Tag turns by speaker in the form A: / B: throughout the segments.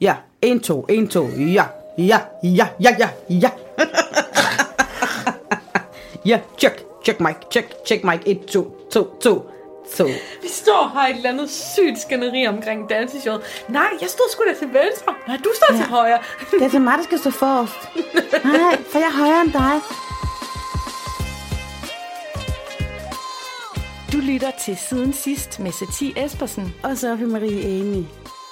A: Ja, 1, 2, 1, 2. Ja, ja, ja, ja, ja, ja. ja, check, check mic, check, check mic. 1, 2, 2, 2, 2.
B: Vi står og har et eller andet sygt skænderi omkring danseshowet. Nej, jeg stod sgu da til venstre. Nej, du står ja. til højre.
A: Det er til mig, der skal stå forrest. Nej, for jeg er højere end dig.
B: Du lytter til Siden Sidst med Satie Espersen.
A: Og Sofie Marie Eni.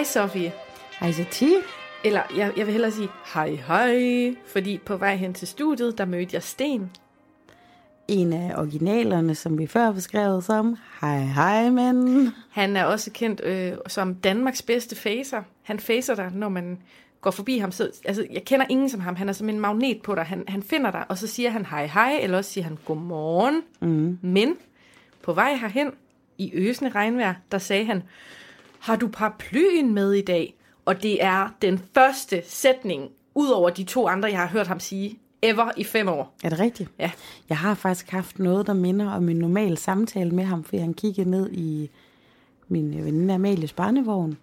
B: Hej Sofie.
A: Hej Satie.
B: Eller jeg, jeg vil hellere sige hej hej, fordi på vej hen til studiet, der mødte jeg Sten.
A: En af originalerne, som vi før har beskrevet som Hej hej men.
B: Han er også kendt øh, som Danmarks bedste facer. Han facer dig, når man går forbi ham. Så, altså, jeg kender ingen som ham. Han er som en magnet på dig. Han, han finder dig, og så siger han hej hej, eller også siger han godmorgen. Mm. Men på vej herhen, i øsende regnvejr, der sagde han, har du paraplyen med i dag? Og det er den første sætning, ud over de to andre, jeg har hørt ham sige, ever i fem år.
A: Er det rigtigt?
B: Ja.
A: Jeg har faktisk haft noget, der minder om en normal samtale med ham, fordi han kiggede ned i min veninde Amalies barnevogn.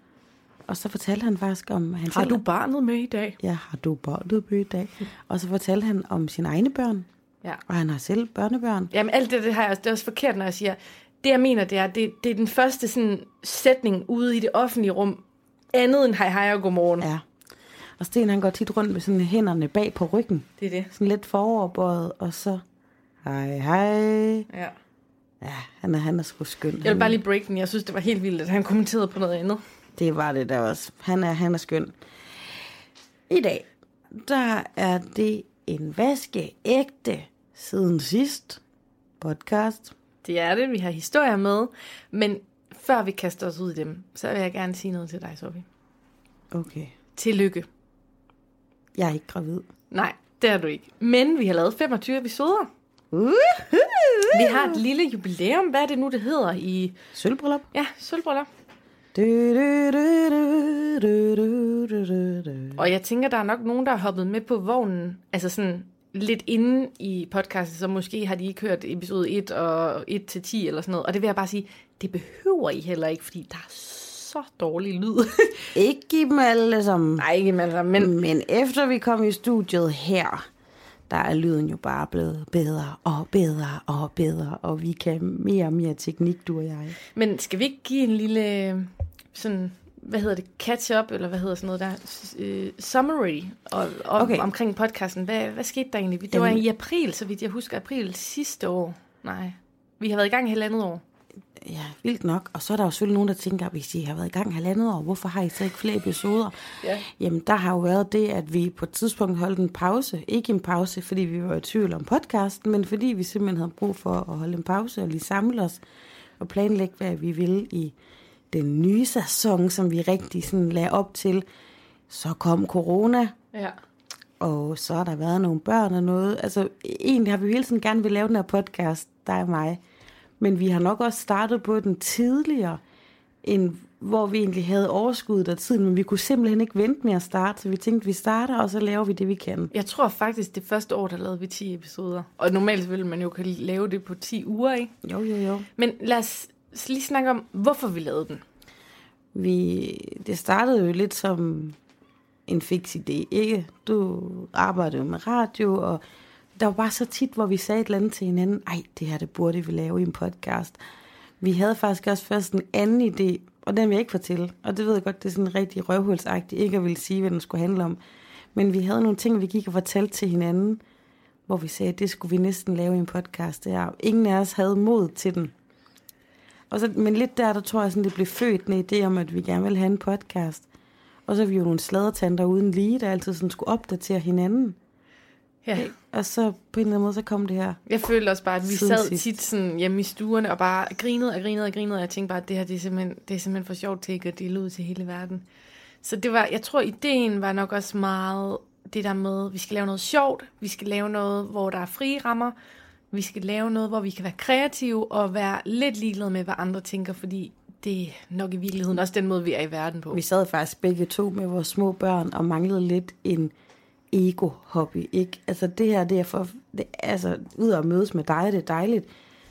A: Og så fortalte han faktisk om... Han
B: Har
A: selv-
B: du barnet med i dag?
A: Ja, har du barnet med i dag? Og så fortalte han om sine egne børn,
B: Ja.
A: og han har selv børnebørn.
B: Jamen alt det, det, har jeg, det er også forkert, når jeg siger, det jeg mener, det er, det, det er den første sådan, sætning ude i det offentlige rum, andet end hej hej og godmorgen. Ja.
A: Og Sten han går tit rundt med sådan hænderne bag på ryggen.
B: Det er det.
A: Sådan lidt foroverbøjet, og så... Hej, hej.
B: Ja.
A: Ja, han er, han er sgu skøn.
B: Jeg vil bare lige break den. Jeg synes, det var helt vildt, at han kommenterede på noget andet.
A: Det var det der også. Han er, han er skøn. I dag, der er det en vaskeægte siden sidst podcast.
B: Det er det, vi har historier med. Men før vi kaster os ud i dem, så vil jeg gerne sige noget til dig, Sophie.
A: Okay.
B: Tillykke.
A: Jeg er ikke gravid.
B: Nej, det er du ikke. Men vi har lavet 25 episoder.
A: Uh-huh.
B: Vi har et lille jubilæum. Hvad er det nu, det hedder i...
A: Sølvbryllup?
B: Ja, sølvbryllup. Og jeg tænker, der er nok nogen, der har hoppet med på vognen. Altså sådan, lidt inde i podcastet, så måske har de ikke hørt episode 1 og 1 til 10 eller sådan noget. Og det vil jeg bare sige, det behøver I heller ikke, fordi der er så dårlig lyd.
A: Ikke dem alle sammen.
B: Nej, ikke altså, men
A: Men efter vi kom i studiet her, der er lyden jo bare blevet bedre og bedre og bedre, og vi kan mere og mere teknik, du og jeg.
B: Men skal vi ikke give en lille, øh, sådan, hvad hedder det, catch-up, eller hvad hedder sådan noget der, øh, summary og, og
A: Okay.
B: omkring podcasten. Hvad, hvad skete der egentlig? Det var
A: Jamen-
B: i april, så vidt jeg husker, april sidste år. Nej, vi har været i gang i halvandet år.
A: Ja, vildt nok. Og så er der jo selvfølgelig nogen, der tænker, hvis I har været i gang halvandet år, hvorfor har I så ikke flere episoder?
B: Ja.
A: Jamen, der har jo været det, at vi på et tidspunkt holdt en pause. Ikke en pause, fordi vi var i tvivl om podcasten, men fordi vi simpelthen havde brug for at holde en pause og lige samle os og planlægge, hvad vi ville i den nye sæson, som vi rigtig sådan lagde op til. Så kom corona,
B: Ja.
A: og så har der været nogle børn og noget. Altså, egentlig har vi hele tiden gerne vil lave den her podcast, dig og mig. Men vi har nok også startet på den tidligere, end hvor vi egentlig havde overskuddet af tiden, men vi kunne simpelthen ikke vente med at starte, så vi tænkte, vi starter, og så laver vi det, vi kan.
B: Jeg tror faktisk, det første år, der lavede vi 10 episoder. Og normalt vil man jo kunne lave det på 10 uger, ikke?
A: Jo, jo, jo.
B: Men lad os lige snakke om, hvorfor vi lavede den.
A: Vi, det startede jo lidt som en fix idé, ikke? Du arbejdede jo med radio, og der var bare så tit, hvor vi sagde et eller andet til hinanden, ej, det her, det burde vi lave i en podcast. Vi havde faktisk også først en anden idé, og den vil jeg ikke fortælle. Og det ved jeg godt, det er sådan rigtig røvhulsagtigt, ikke at ville sige, hvad den skulle handle om. Men vi havde nogle ting, vi gik og fortalte til hinanden, hvor vi sagde, at det skulle vi næsten lave i en podcast. Der. Ingen af os havde mod til den. Og så, men lidt der, der tror jeg, sådan, det blev født en idé om, at vi gerne ville have en podcast. Og så er vi jo nogle sladertanter uden lige, der altid sådan skulle opdatere hinanden.
B: Ja.
A: Og så på en eller anden måde, så kom det her.
B: Jeg følte også bare, at vi sad
A: sidst.
B: tit sådan hjemme i stuerne og bare grinede og grinede og grinede. Og jeg tænkte bare, at det her det er, simpelthen, det er simpelthen for sjovt til at dele ud til hele verden. Så det var, jeg tror, ideen var nok også meget det der med, at vi skal lave noget sjovt. Vi skal lave noget, hvor der er frie rammer. Vi skal lave noget, hvor vi kan være kreative og være lidt ligeglade med, hvad andre tænker, fordi det er nok i virkeligheden også den måde, vi er i verden på.
A: Vi sad faktisk begge to med vores små børn og manglede lidt en ego-hobby, ikke? Altså det her, det er for, det, altså ud at mødes med dig, det er dejligt.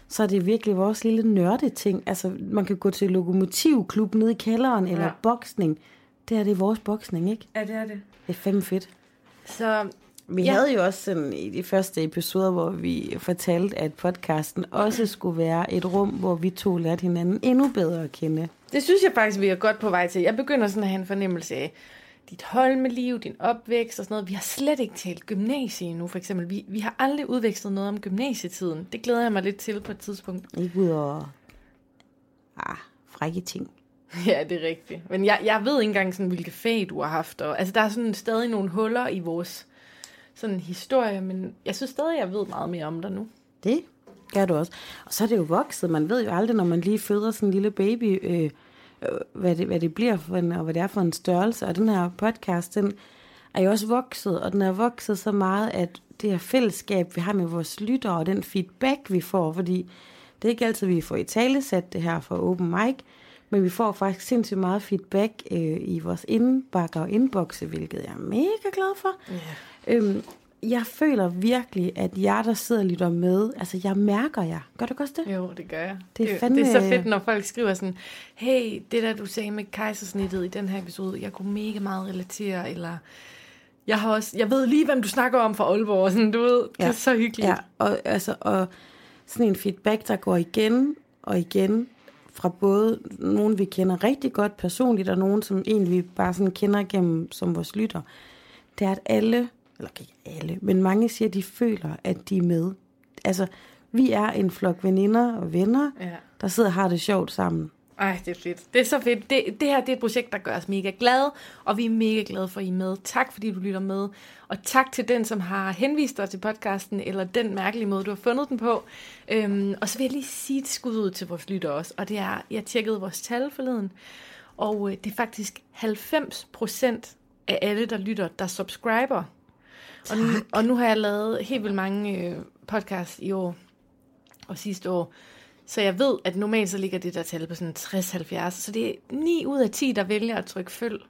A: Så er det virkelig vores lille nørde ting. Altså man kan gå til lokomotivklub nede i kælderen, eller
B: Ja.
A: ja. boksning. Det her, det er vores boksning, ikke?
B: Ja, det er det.
A: Det er fandme fedt.
B: Så
A: Vi
B: Ja.
A: havde jo også sådan i de første episoder, hvor vi fortalte, at podcasten også skulle være et rum, hvor vi to lærte hinanden endnu bedre at kende.
B: Det synes jeg faktisk, vi er godt på vej til. Jeg begynder sådan at have en fornemmelse af dit hold med liv, din opvækst og sådan noget. Vi har slet ikke talt gymnasie endnu, for eksempel. Vi, vi har aldrig udvekslet noget om gymnasietiden. Det glæder jeg mig lidt til på et tidspunkt.
A: Ikke ud over ah, frække ting.
B: Ja, det er rigtigt. Men jeg, jeg ved ikke engang, sådan, hvilke fag du har haft. Og, altså, der er sådan stadig nogle huller i vores sådan, historie, men jeg synes stadig, jeg ved meget mere om dig nu.
A: Det gør du også. Og så er det jo vokset. Man ved jo aldrig, når man lige føder sådan en lille baby, øh, øh, hvad, det, hvad det bliver for en, og hvad det er for en størrelse. Og den her podcast, den er jo også vokset, og den er vokset så meget, at det her fællesskab, vi har med vores lyttere, og den feedback, vi får, fordi det er ikke altid, vi får i tale sat det her fra Open Mic, men vi får faktisk sindssygt meget feedback øh, i vores indbakker og inboxe, hvilket jeg er mega glad for.
B: Yeah.
A: Øhm, jeg føler virkelig, at jeg, der sidder og lytter med, altså jeg mærker jer. Gør du også det?
B: Jo, det gør jeg.
A: Det er
B: det,
A: fandme-
B: det er så fedt, når folk skriver sådan, hey, det der du sagde med kejsersnittet i den her episode, jeg kunne mega meget relatere, eller jeg har også, jeg ved lige, hvem du snakker om fra Aalborg, sådan, du ved, det
A: Ja.
B: er så hyggeligt.
A: Ja, og, altså, og sådan en feedback, der går igen og igen fra både nogen, vi kender rigtig godt personligt, og nogen, som egentlig bare sådan kender gennem som vores lytter, det er, at alle, eller ikke alle, men mange siger, at de føler, at de er med. Altså, vi er en flok veninder og venner,
B: Ja.
A: der sidder og har det sjovt sammen.
B: Ej, det er fedt. Det er så fedt. Det, det her det er et projekt, der gør os mega glade, og vi er mega glade for, at I er med. Tak, fordi du lytter med. Og tak til den, som har henvist dig til podcasten, eller den mærkelige måde, du har fundet den på. Øhm, og så vil jeg lige sige et skud ud til vores lytter også, og det er, jeg tjekkede vores tal forleden, og øh, det er faktisk 90 procent af alle, der lytter, der subscriber. Og nu, og nu har jeg lavet helt vildt mange øh, podcasts i år og sidste år. Så jeg ved, at normalt så ligger det der tal på sådan 60-70. Så det er 9 ud af 10, der vælger at trykke følg.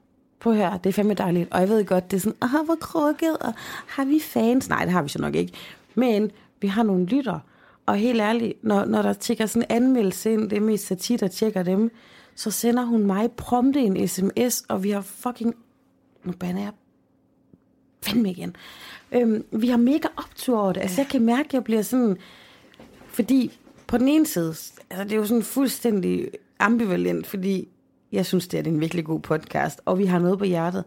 A: At høre, det er fandme dejligt. Og jeg ved godt, det er sådan, åh, hvor krukket, og har vi fans? Nej, det har vi så nok ikke. Men vi har nogle lytter. Og helt ærligt, når, når der tjekker sådan en anmeldelse ind, det er mest Satie, der tjekker dem, så sender hun mig prompte en sms, og vi har fucking... Nu bander jeg fandme igen. Øhm, vi har mega optur over det. Altså, jeg kan mærke, at jeg bliver sådan... Fordi på den ene side, altså det er jo sådan fuldstændig ambivalent, fordi jeg synes, det er en virkelig god podcast, og vi har noget på hjertet.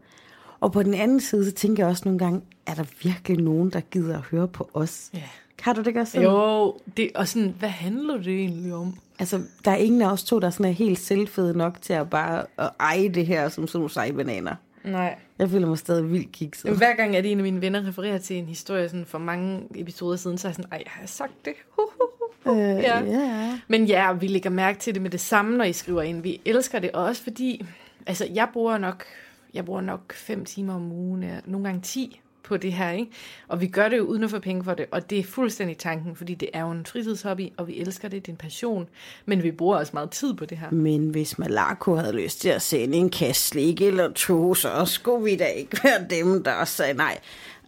A: Og på den anden side, så tænker jeg også nogle gange, er der virkelig nogen, der gider at høre på os?
B: Ja.
A: Har du det også sådan?
B: Jo, det, og sådan, hvad handler det egentlig om?
A: Altså, der er ingen af os to, der sådan er helt selvfede nok til at bare at eje det her som sådan nogle seje bananer.
B: Nej.
A: Jeg føler mig stadig vildt kikset.
B: Jamen, hver gang, at en af mine venner refererer til en historie sådan for mange episoder siden, så er jeg sådan, ej, har jeg sagt det? Hu, hu, hu, hu.
A: Øh,
B: ja.
A: ja.
B: Men ja, vi lægger mærke til det med det samme, når I skriver ind. Vi elsker det også, fordi altså, jeg bruger nok jeg bruger nok 5 timer om ugen, nogle gange 10 på det her, ikke? Og vi gør det jo uden at få penge for det, og det er fuldstændig tanken, fordi det er jo en fritidshobby, og vi elsker det, det er en passion, men vi bruger også meget tid på det her.
A: Men hvis Malako havde lyst til at sende en kasse slik eller to, så skulle vi da ikke være dem, der sagde nej.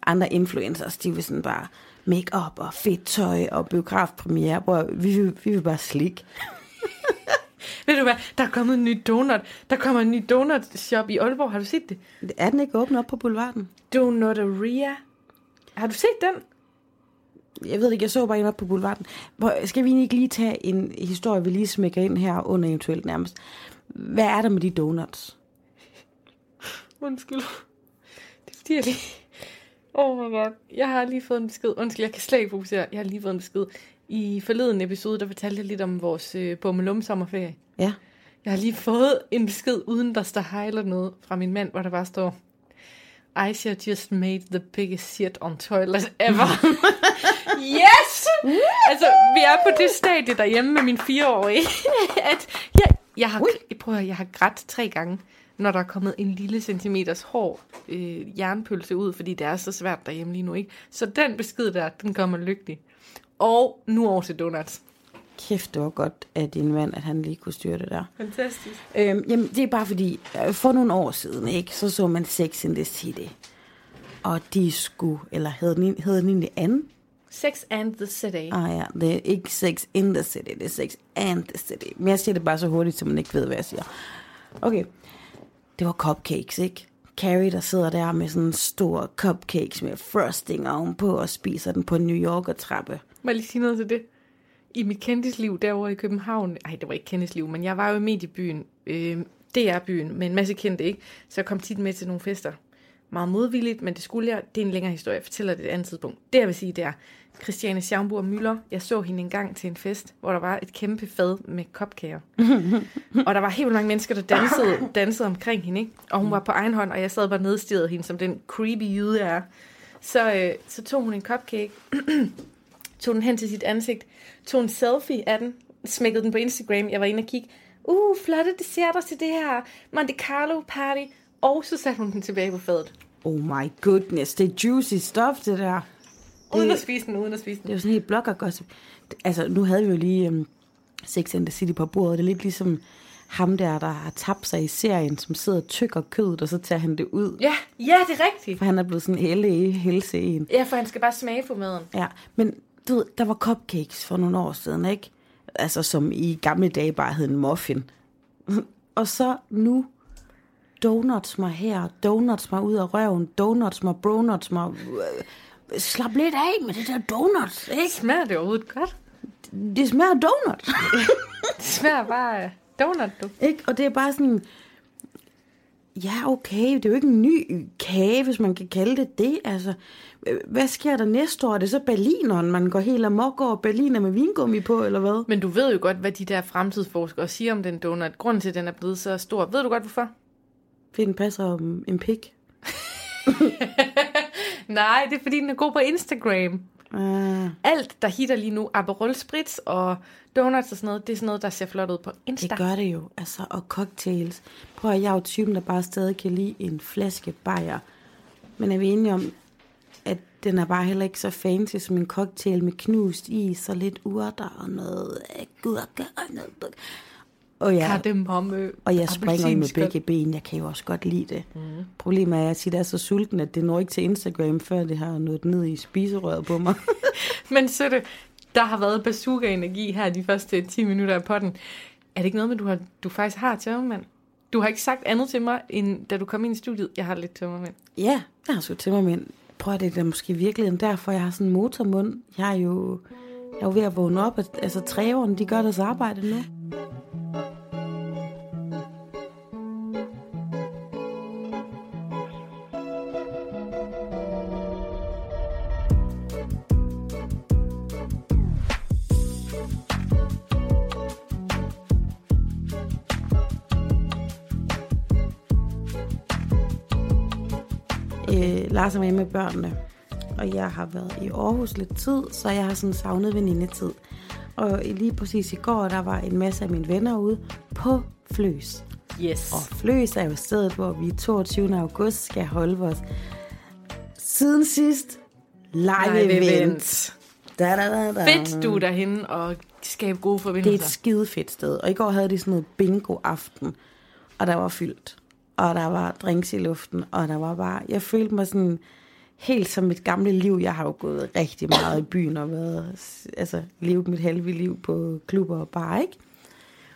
A: Andre influencers, de vil sådan bare make-up og fedt tøj og biografpremiere. hvor vi, vi vil bare slik.
B: Ved du hvad, der er kommet en ny donut. Der kommer en ny donut shop i Aalborg, har du set det?
A: Er den ikke åbnet op på boulevarden?
B: Donuteria. Har du set den?
A: Jeg ved ikke, jeg så bare en op på boulevarden. Hvor, skal vi ikke lige tage en historie, vi lige smækker ind her under eventuelt nærmest? Hvad er der med de donuts?
B: Undskyld. Det er fordi, jeg lige... Oh my god. Jeg har lige fået en besked. Undskyld, jeg kan slet ikke fokusere. Jeg har lige fået en besked. I forleden episode, der fortalte jeg lidt om vores øh, Bummelum sommerferie.
A: Ja.
B: Jeg har lige fået en besked, uden der står hej eller noget, fra min mand, hvor der bare står, Aisha just made the biggest shit on toilet ever. yes! altså, vi er på det stadie derhjemme med min fireårige, at jeg, jeg har, jeg prøver, jeg har grædt tre gange, når der er kommet en lille centimeters hård øh, jernpølse ud, fordi det er så svært derhjemme lige nu, ikke? Så den besked der, den kommer lykkelig. Og nu over til donuts.
A: Kæft, det var godt af din mand, at han lige kunne styre det der.
B: Fantastisk.
A: Øhm, jamen, det er bare fordi, øh, for nogle år siden, ikke, så så man Sex in the City. Og de skulle, eller hed den, hed den egentlig anden?
B: Sex and the City.
A: Ah ja, det er ikke Sex in the City, det er Sex and the City. Men jeg siger det bare så hurtigt, så man ikke ved, hvad jeg siger. Okay, det var cupcakes, ikke? Carrie, der sidder der med sådan en stor cupcakes med frosting ovenpå og spiser den på en New Yorker trappe.
B: Må jeg lige sige noget til det? I mit kendisliv derovre i København, nej, det var ikke kendisliv, men jeg var jo i mediebyen, øh, DR-byen, med en masse kendte, ikke? Så jeg kom tit med til nogle fester. Meget modvilligt, men det skulle jeg. Det er en længere historie, jeg fortæller det et andet tidspunkt. Det jeg vil sige, det er, Christiane Schaumburg Møller, jeg så hende en gang til en fest, hvor der var et kæmpe fad med kopkager. og der var helt mange mennesker, der dansede, dansede omkring hende, ikke? Og hun var på egen hånd, og jeg sad bare nedstirret hende, som den creepy jyde er. Så, øh, så tog hun en cupcake, tog den hen til sit ansigt, tog en selfie af den, smækkede den på Instagram, jeg var inde og kigge, uh, flotte desserter til det her Monte Carlo party, og så satte hun den tilbage på fadet.
A: Oh my goodness, det er juicy stuff, det der.
B: Uden
A: Det-
B: at spise den, uden at spise
A: Det er
B: den.
A: jo sådan helt blogger gossip. Altså, nu havde vi jo lige um, Sex and the City på bordet. Det er lidt ligesom ham der, der har tabt sig i serien, som sidder og tykker kødet, og så tager han det ud.
B: Ja, ja, det er rigtigt.
A: For han er blevet sådan LA helse en.
B: Ja, for han skal bare smage på maden.
A: Ja, men du ved, der var cupcakes for nogle år siden, ikke? Altså, som i gamle dage bare hed en muffin. og så nu donuts mig her, donuts mig ud af røven, donuts mig, bronuts mig. Slap lidt af med det der donuts, ikke?
B: Smager det overhovedet godt?
A: Det smager af donut.
B: Det smager bare donut, du.
A: Ikke? Og det er bare sådan, ja okay, det er jo ikke en ny kage, hvis man kan kalde det det. Altså, hvad sker der næste år? Er det så berlineren, man går helt amok over berliner med vingummi på, eller hvad?
B: Men du ved jo godt, hvad de der fremtidsforskere siger om den donut. Grunden til, at den er blevet så stor. Ved du godt, hvorfor?
A: Fordi den passer om en pik.
B: Nej, det er fordi, den er god på Instagram.
A: Uh,
B: Alt, der hitter lige nu, Aperol Spritz og donuts og sådan noget, det er sådan noget, der ser flot ud på Insta.
A: det gør det jo. Altså, og cocktails. Prøv at jeg er jo typen, der bare stadig kan lide en flaske bajer. Men er vi enige om, at den er bare heller ikke så fancy som en cocktail med knust is og lidt urter og noget agurke og noget... Og ja,
B: Kardemomme.
A: Og jeg springer med begge ben. Jeg kan jo også godt lide det. Mm. Problemet er, at jeg tit er så sulten, at det når ikke til Instagram, før det har nået ned i spiserøret på mig.
B: Men Søtte, der har været bazooka-energi her de første 10 minutter af potten. Er det ikke noget med, du, har, du faktisk har tømmermænd? Du har ikke sagt andet til mig, end da du kom ind i studiet. Jeg har lidt tømmermænd.
A: ja, jeg har sgu til mig, men prøv at det er måske virkelig derfor, jeg har sådan en motormund. Jeg er jo, jeg er jo ved at vågne op. At, altså, træverne, de gør deres arbejde nu. Lars er med med børnene, og jeg har været i Aarhus lidt tid, så jeg har sådan savnet venindetid. Og lige præcis i går, der var en masse af mine venner ude på Fløs.
B: Yes.
A: Og Fløs er jo stedet, hvor vi 22. august skal holde vores siden sidst live,
B: Live
A: event.
B: event.
A: Da, da, da, da.
B: Fedt, du er derhenne og skabe gode
A: Det er et
B: forbindelser.
A: skide fedt sted. Og i går havde de sådan noget bingo-aften, og der var fyldt. Og der var drinks i luften, og der var bare... Jeg følte mig sådan helt som mit gamle liv. Jeg har jo gået rigtig meget i byen og været, altså, levet mit halve liv på klubber og bar, ikke?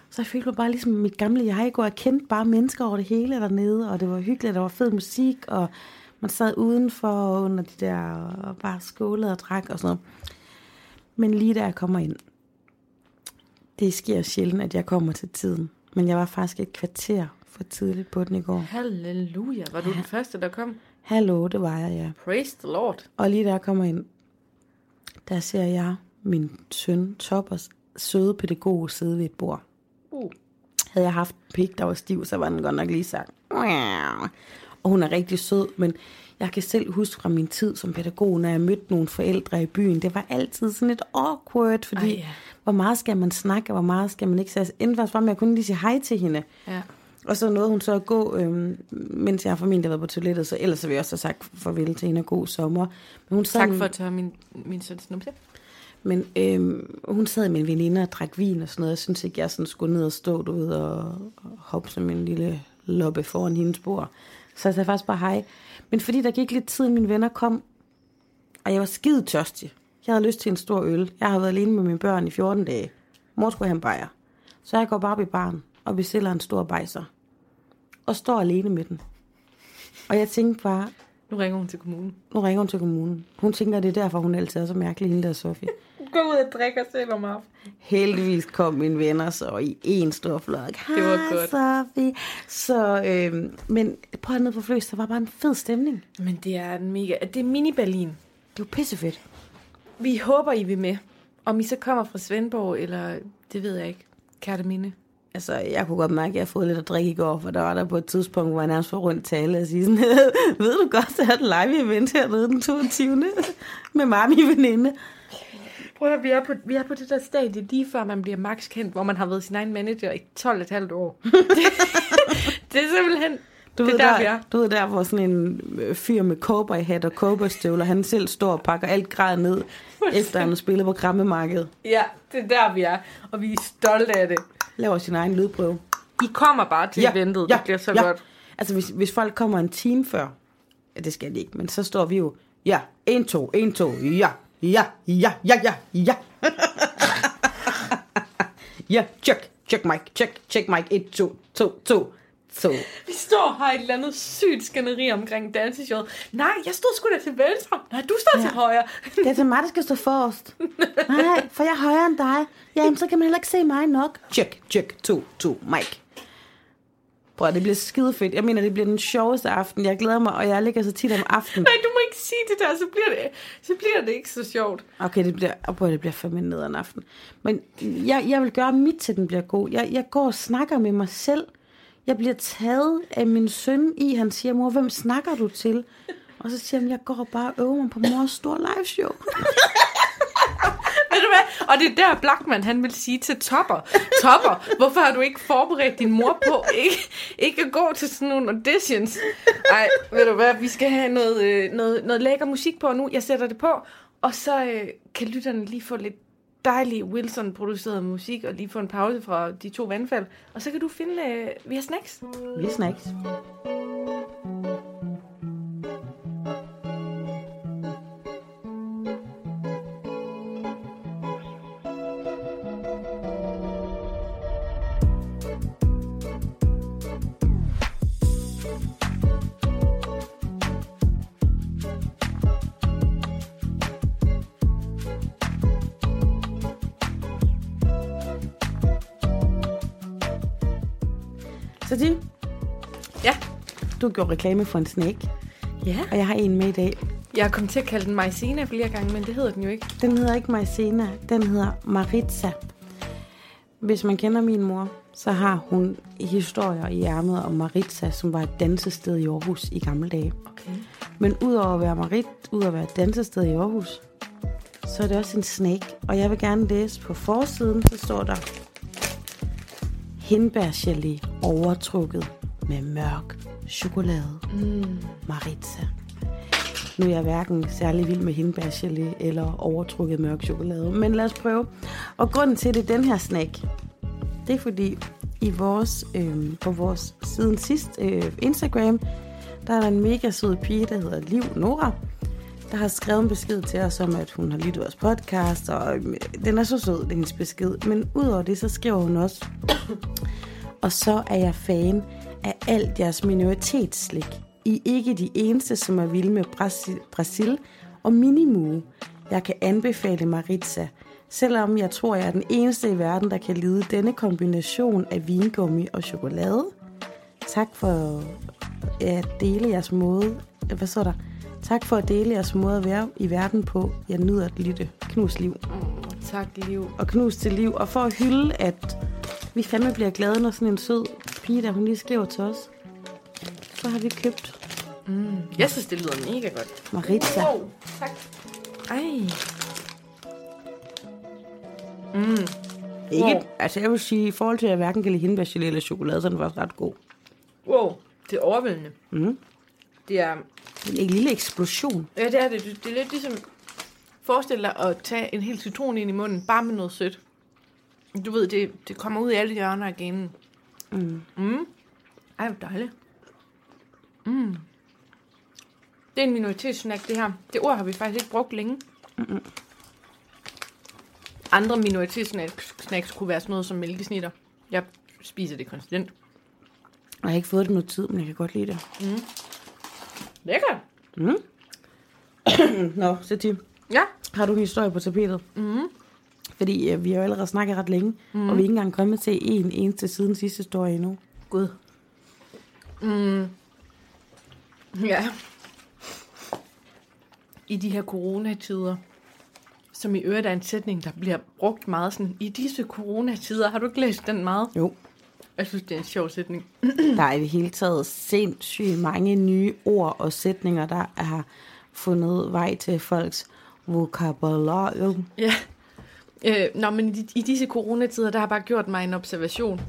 A: Så jeg følte mig bare ligesom mit gamle jeg. Og jeg kendte bare mennesker over det hele dernede, og det var hyggeligt, der var fed musik, og man sad udenfor under de der, og bare skålede og drak og sådan noget. Men lige da jeg kommer ind, det sker sjældent, at jeg kommer til tiden. Men jeg var faktisk et kvarter for tidligt på den i går.
B: Halleluja. Var du den første, der kom?
A: Hallo, det var jeg, ja.
B: Praise the Lord.
A: Og lige da jeg kommer ind, der ser jeg min søn Toppers søde pædagog sidde ved et bord.
B: Uh.
A: Havde jeg haft en pik, der var stiv, så var den godt nok lige sagt. Og hun er rigtig sød, men jeg kan selv huske fra min tid som pædagog, når jeg mødte nogle forældre i byen, det var altid sådan lidt awkward, fordi
B: Ej, ja.
A: hvor meget skal man snakke, og hvor meget skal man ikke sige. Inden var at kunne lige sige hej til hende.
B: Ja.
A: Og så nåede hun så at gå, øhm, mens jeg formentlig været på toilettet, så ellers så vil jeg også have sagt farvel til hende og god sommer. Men hun sad
B: Tak for at tage min, min søns numse.
A: men øhm, hun sad med en veninde og drak vin og sådan noget. Jeg synes ikke, jeg sådan skulle ned og stå derude og, og hoppe som en lille loppe foran hendes bord. Så jeg sagde faktisk bare hej. Men fordi der gik lidt tid, mine venner kom, og jeg var skide tørstig. Jeg havde lyst til en stor øl. Jeg har været alene med mine børn i 14 dage. Mor skulle have en bajer. Så jeg går bare op i baren og bestiller en stor bajser. Og står alene med den. Og jeg tænkte bare,
B: Nu ringer hun til kommunen.
A: nu ringer hun til kommunen. Hun tænker, at det er derfor, hun altid er så mærkelig, hende der Sofie.
B: Gå ud og drikke og selv om aftenen.
A: Heldigvis kom mine venner så i en stor flok.
B: Det var godt.
A: Sofie. Så, øhm, men på ned på Fløs, der var bare en fed stemning.
B: Men det er en mega... Det er mini-Berlin.
A: Det var pissefedt.
B: Vi håber, I vil med. Om I så kommer fra Svendborg, eller det ved jeg ikke. Kærteminde.
A: Altså, jeg kunne godt mærke, at jeg har fået lidt at drikke i går, for der var der på et tidspunkt, hvor jeg nærmest var rundt tale og sige sådan, ved du godt, der er et live event hernede den 22. med min veninde.
B: Prøv at høre, vi er, på, vi er på det der stadie, lige før man bliver max kendt, hvor man har været sin egen manager i 12,5 år. det, er simpelthen...
A: Du
B: det
A: ved,
B: er der, er.
A: du ved der, hvor sådan en øh, fyr med cowboyhat og cowboystøvler, han selv står og pakker alt græd ned, efter han har spillet på krammemarkedet.
B: Ja, det er der, vi er. Og vi er stolte af det.
A: Laver sin egen lydprøve.
B: I kommer bare til ja, eventet. det bliver så
A: ja.
B: godt.
A: Altså, hvis, hvis folk kommer en time før, ja, det skal de ikke, men så står vi jo, ja, 1, 2, 1, 2, ja, ja, ja, ja, ja, ja. ja, check, check mic, check, check mic, 1, 2, 2, 2, 2.
B: Vi står og har et eller andet sygt skænderi omkring danseshowet. Nej, jeg stod sgu da til venstre. Nej, du står ja. Til højre.
A: Det er til mig, der skal stå forrest. Nej, for jeg er højere end dig. Jamen, så kan man heller ikke se mig nok. Check, check, 2, 2, mic. Prøv, det bliver skide fedt. Jeg mener, det bliver den sjoveste aften. Jeg glæder mig, og jeg ligger så tit om aftenen.
B: Nej, du må ikke sige det der, så bliver det, så bliver det ikke så sjovt.
A: Okay, det bliver, oh boy, det bliver fandme nederen aften. Men jeg, jeg vil gøre mit til, den bliver god. Jeg, jeg går og snakker med mig selv. Jeg bliver taget af min søn i, han siger, mor, hvem snakker du til? Og så siger han, jeg går bare og øver mig på mors store live show.
B: Ved du hvad? Og det er der Blackman, han vil sige til Topper. Topper, hvorfor har du ikke forberedt din mor på ikke, ikke at gå til sådan nogle auditions? Nej, ved du hvad? Vi skal have noget, øh, noget, noget lækker musik på nu. Jeg sætter det på. Og så øh, kan lytterne lige få lidt dejlig Wilson-produceret musik, og lige få en pause fra de to vandfald. Og så kan du finde, øh, vi har snacks.
A: Vi har
B: snacks.
A: Du gjorde reklame for en snake,
B: Ja.
A: og jeg har en med i dag.
B: Jeg kommet til at kalde den Maizena flere gange, men det hedder den jo ikke.
A: Den hedder ikke Maizena, den hedder Maritza. Hvis man kender min mor, så har hun historier i ærmet om Maritza, som var et dansested i Aarhus i gamle dage.
B: Okay.
A: Men udover at være Marit, udover at være et dansested i Aarhus, så er det også en snake. Og jeg vil gerne læse på forsiden, så står der hindbærgelé overtrukket med mørk chokolade.
B: Mm.
A: Maritza. Nu er jeg hverken særlig vild med hindbærgelé eller overtrukket mørk chokolade, men lad os prøve. Og grunden til, det den her snack, det er fordi i vores, øh, på vores siden sidst øh, Instagram, der er der en mega sød pige, der hedder Liv Nora, der har skrevet en besked til os om, at hun har lyttet vores podcast, og øh, den er så sød, den hendes besked. Men udover det, så skriver hun også, og så er jeg fan af alt jeres minoritetsslik. I er ikke de eneste, som er vilde med Brasil, Brasil og Minimu. Jeg kan anbefale Maritza, selvom jeg tror, jeg er den eneste i verden, der kan lide denne kombination af vingummi og chokolade. Tak for at dele jeres måde. Hvad så der? Tak for at dele jeres måde at være i verden på. Jeg nyder at lytte. Knus liv.
B: Oh, tak, Liv.
A: Og knus til liv. Og for at hylde, at vi fandme bliver glade, når sådan en sød pige, der hun lige skriver til os, så har vi købt
B: Jeg synes, det lyder mega godt.
A: Maritza.
B: Wow, tak. Ej.
A: Ikke,
B: Wow.
A: altså jeg vil sige, i forhold til at jeg hverken kan lide hindbærgelé eller chokolade, så er den faktisk ret god.
B: Wow, det er overvældende.
A: Mm.
B: Det er,
A: En lille eksplosion.
B: ja, det er det. Det er lidt ligesom, forestil dig at tage en hel citron ind i munden, bare med noget sødt. Du ved, det, det kommer ud i alle hjørner af genen.
A: Mm.
B: Mm. Ej, hvor dejligt. Mm. Det er en minoritetssnack, det her. Det ord har vi faktisk ikke brugt længe. Mm-mm. Andre minoritetssnacks snacks kunne være sådan noget som mælkesnitter. Jeg spiser det konstant.
A: Jeg har ikke fået det noget tid, men jeg kan godt lide det.
B: Lækkert.
A: Nå, så Tim.
B: Ja.
A: Har du en historie på tapetet? Mm. Fordi øh, vi har jo allerede snakket ret længe, mm. og vi er ikke engang kommet til en eneste siden sidste historie endnu.
B: Gud. Mm. Ja. I de her coronatider, som i øvrigt er en sætning, der bliver brugt meget sådan, i disse coronatider, har du ikke læst den meget?
A: Jo.
B: Jeg synes, det er en sjov sætning.
A: Der er i det hele taget sindssygt mange nye ord og sætninger, der har fundet vej til folks vokabularium.
B: Ja. Øh, nå, men i, i disse coronatider, der har bare gjort mig en observation.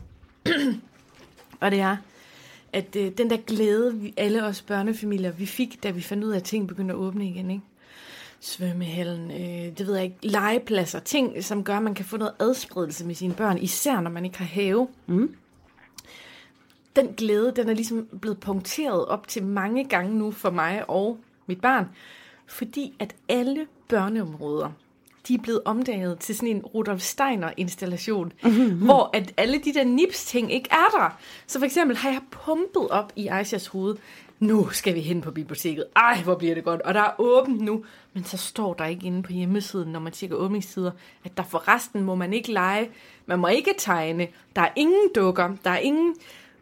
B: og det er, at øh, den der glæde, vi, alle os børnefamilier, vi fik, da vi fandt ud af, at ting begyndte at åbne igen, ikke? Svømmehallen, øh, det ved jeg ikke, legepladser, ting, som gør, at man kan få noget adspredelse med sine børn, især når man ikke har have.
A: Mm.
B: Den glæde, den er ligesom blevet punkteret op til mange gange nu for mig og mit barn, fordi at alle børneområder, de er blevet omdannet til sådan en Rudolf Steiner-installation, hvor at alle de der nips-ting ikke er der. Så for eksempel har jeg pumpet op i Aishas hoved, nu skal vi hen på biblioteket. Ej, hvor bliver det godt. Og der er åbent nu. Men så står der ikke inde på hjemmesiden, når man tjekker åbningstider, at der forresten må man ikke lege. Man må ikke tegne. Der er ingen dukker. Der er ingen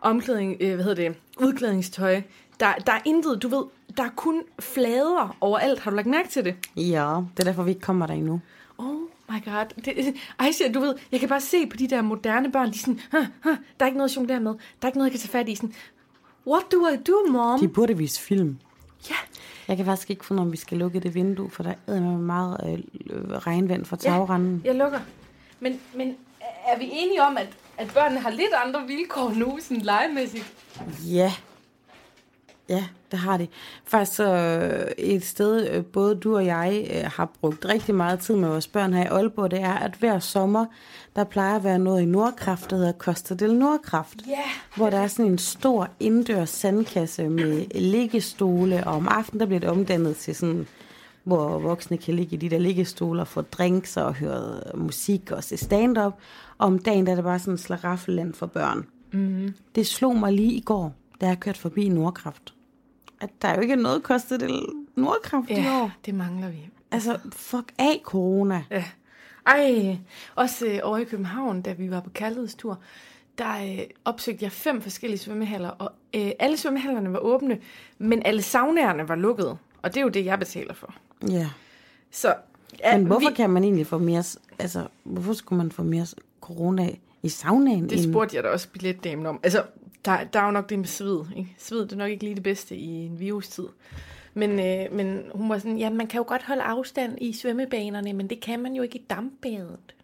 B: omklædning, øh, hvad hedder det, udklædningstøj. Der, der er intet, du ved, der er kun flader overalt. Har du lagt mærke til det?
A: Ja, det er derfor, vi ikke kommer der endnu.
B: Oh my god. Det, Aisha, du ved, jeg kan bare se på de der moderne børn, de er sådan, huh, huh, der er ikke noget at jonglere med. Der er ikke noget, jeg kan tage fat i. Sådan, What do I do, mom?
A: De burde vise film.
B: Ja,
A: Jeg kan faktisk ikke finde, om vi skal lukke det vindue, for der er med meget øh, regnvand fra tagranden.
B: jeg lukker. Men, men er vi enige om, at, at børnene har lidt andre vilkår nu, sådan legemæssigt?
A: Ja. Ja, det har de. Faktisk så øh, et sted, øh, både du og jeg øh, har brugt rigtig meget tid med vores børn her i Aalborg, det er, at hver sommer, der plejer at være noget i Nordkraft, der hedder Costa del Nordkraft.
B: Ja.
A: Hvor der er sådan en stor indendørs sandkasse med liggestole, og om aftenen der bliver det omdannet til sådan, hvor voksne kan ligge i de der liggestole og få drinks og høre musik og se stand-up. Og om dagen der er det bare sådan en slaraffeland for børn. Mm. Det slog mig lige i går, da jeg kørte forbi Nordkraft. At der er jo ikke noget kostet det Nordkraft i
B: Ja,
A: år.
B: det mangler vi.
A: Altså, fuck af corona.
B: Ja. Ej, også øh, over i København, da vi var på kærlighedstur, der øh, opsøgte jeg fem forskellige svømmehaller, og øh, alle svømmehallerne var åbne, men alle saunærerne var lukkede. Og det er jo det, jeg betaler for.
A: Ja.
B: Så ja,
A: Men hvorfor
B: vi,
A: kan man egentlig få mere, altså, hvorfor skulle man få mere corona i saunaen?
B: Det spurgte jeg da også billetdamen om. Altså, der, der er jo nok det med sved. Ikke? Sved det er nok ikke lige det bedste i en virustid. Men, øh, men hun var sådan, ja, man kan jo godt holde afstand i svømmebanerne, men det kan man jo ikke i dampbadet.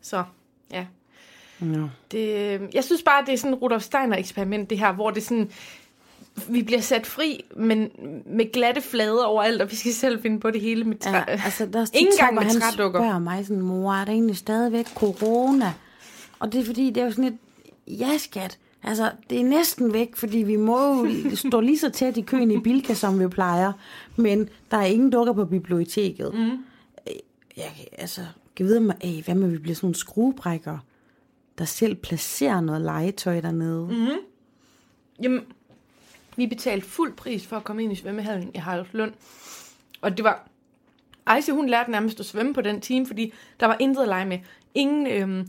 B: Så, ja.
A: Ja.
B: Det, jeg synes bare, det er sådan et Rudolf Steiner-eksperiment, det her, hvor det sådan, vi bliver sat fri, men med glatte flader overalt, og vi skal selv finde på det hele med træ.
A: Ja, altså, der er
B: Ingen gang med
A: han
B: trædukker.
A: spørger mig sådan, mor, er der egentlig stadigvæk corona? Og det er fordi, det er jo sådan et, ja skat, altså det er næsten væk, fordi vi må jo stå lige så tæt i køen i Bilka, som vi plejer, men der er ingen dukker på biblioteket. Mm. Jeg, kan- altså, kan vide mig, af, hvad med vi bliver sådan nogle skruebrækker, der selv placerer noget legetøj dernede. Mm.
B: Jamen, vi betalte fuld pris for at komme ind i svømmehallen i Haraldslund. Og det var... Ejse, hun lærte nærmest at svømme på den time, fordi der var intet at lege med. Ingen, øhm,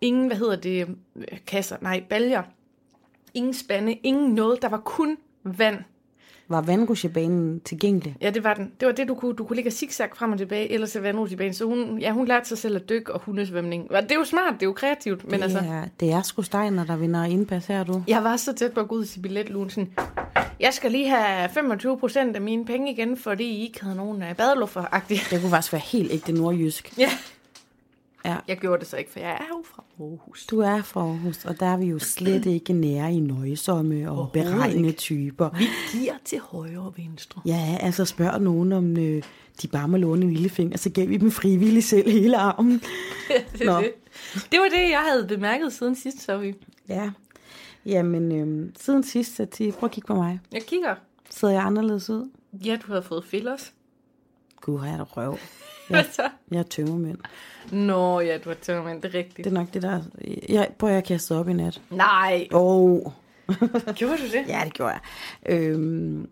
B: ingen hvad hedder det, øh, kasser, nej, baljer. Ingen spande, ingen noget. Der var kun vand.
A: Var vandrutsjebanen tilgængelig?
B: Ja, det var den. Det var det, du kunne, du kunne ligge zigzag frem og tilbage, ellers er vandrutsjebanen. Så hun, ja, hun lærte sig selv at dykke og hundesvømning. Og Det er jo smart, det er jo kreativt, men
A: det,
B: altså...
A: er, det er sgu Steiner, der vinder indpas her, du.
B: Jeg var så tæt på at gå ud til billetlugen, sådan, jeg skal lige have 25 procent af mine penge igen, fordi I ikke havde nogen uh, badeluffer -agtige.
A: Det kunne faktisk være helt ægte nordjysk.
B: Ja.
A: Ja.
B: Jeg gjorde det så ikke, for jeg er jo fra Aarhus.
A: Du er fra Aarhus, og der er vi jo slet ikke nære i nøjsomme og beregnende typer.
B: Vi giver til højre og venstre.
A: Ja, altså spørg nogen om øh, de bare må låne en lillefinger, så gav vi dem frivilligt selv hele armen.
B: det,
A: Nå.
B: det. det var det, jeg havde bemærket siden sidst, så vi.
A: Ja, jamen øh, siden sidst, så til, prøv at kigge på mig.
B: Jeg kigger.
A: Sidder jeg anderledes ud?
B: Ja, du havde fået fillers.
A: Gud, har jeg da røv.
B: Så?
A: Jeg er tømmermænd.
B: Nå, ja, du har tømmermænd, det er rigtigt.
A: Det er nok det, der... Jeg, prøv at jeg kaste op i nat.
B: Nej,
A: Åh, oh.
B: gjorde du det?
A: ja, det gjorde jeg. Øhm,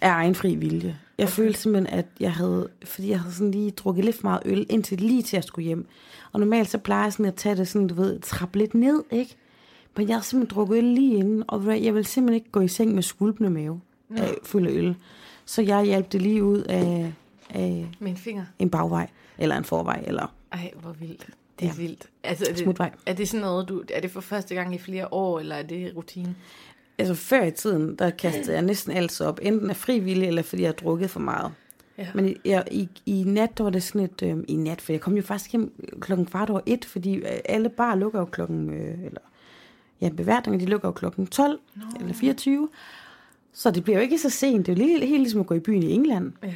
A: af egen fri vilje. Jeg okay. følte simpelthen, at jeg havde... Fordi jeg havde sådan lige drukket lidt for meget øl, indtil lige til jeg skulle hjem. Og normalt så plejer jeg sådan at tage det sådan, du ved, trappe lidt ned, ikke? Men jeg havde simpelthen drukket øl lige inden, og jeg ville simpelthen ikke gå i seng med skulpende mave af fuld af øl. Så jeg hjalp det lige ud af, af
B: Min finger.
A: en bagvej, eller en forvej, eller
B: Ej, hvor vildt. Det er ja. Vildt. Altså, er det,
A: Smutvej.
B: er det sådan noget, du, er det for første gang i flere år, eller er det rutine?
A: Altså før i tiden, der kastede jeg næsten alt op. Enten af frivillig, eller fordi jeg har drukket for meget.
B: Ja.
A: Men i, jeg, i, i nat, der var det sådan et... Øh, I nat, for jeg kom jo faktisk hjem klokken kvart over et, fordi øh, alle bar lukker jo klokken... Øh, eller, ja, beværtninger, de lukker jo klokken 12 no. eller 24. Så det bliver jo ikke så sent. Det er jo lige, helt ligesom at gå i byen i England.
B: Ja.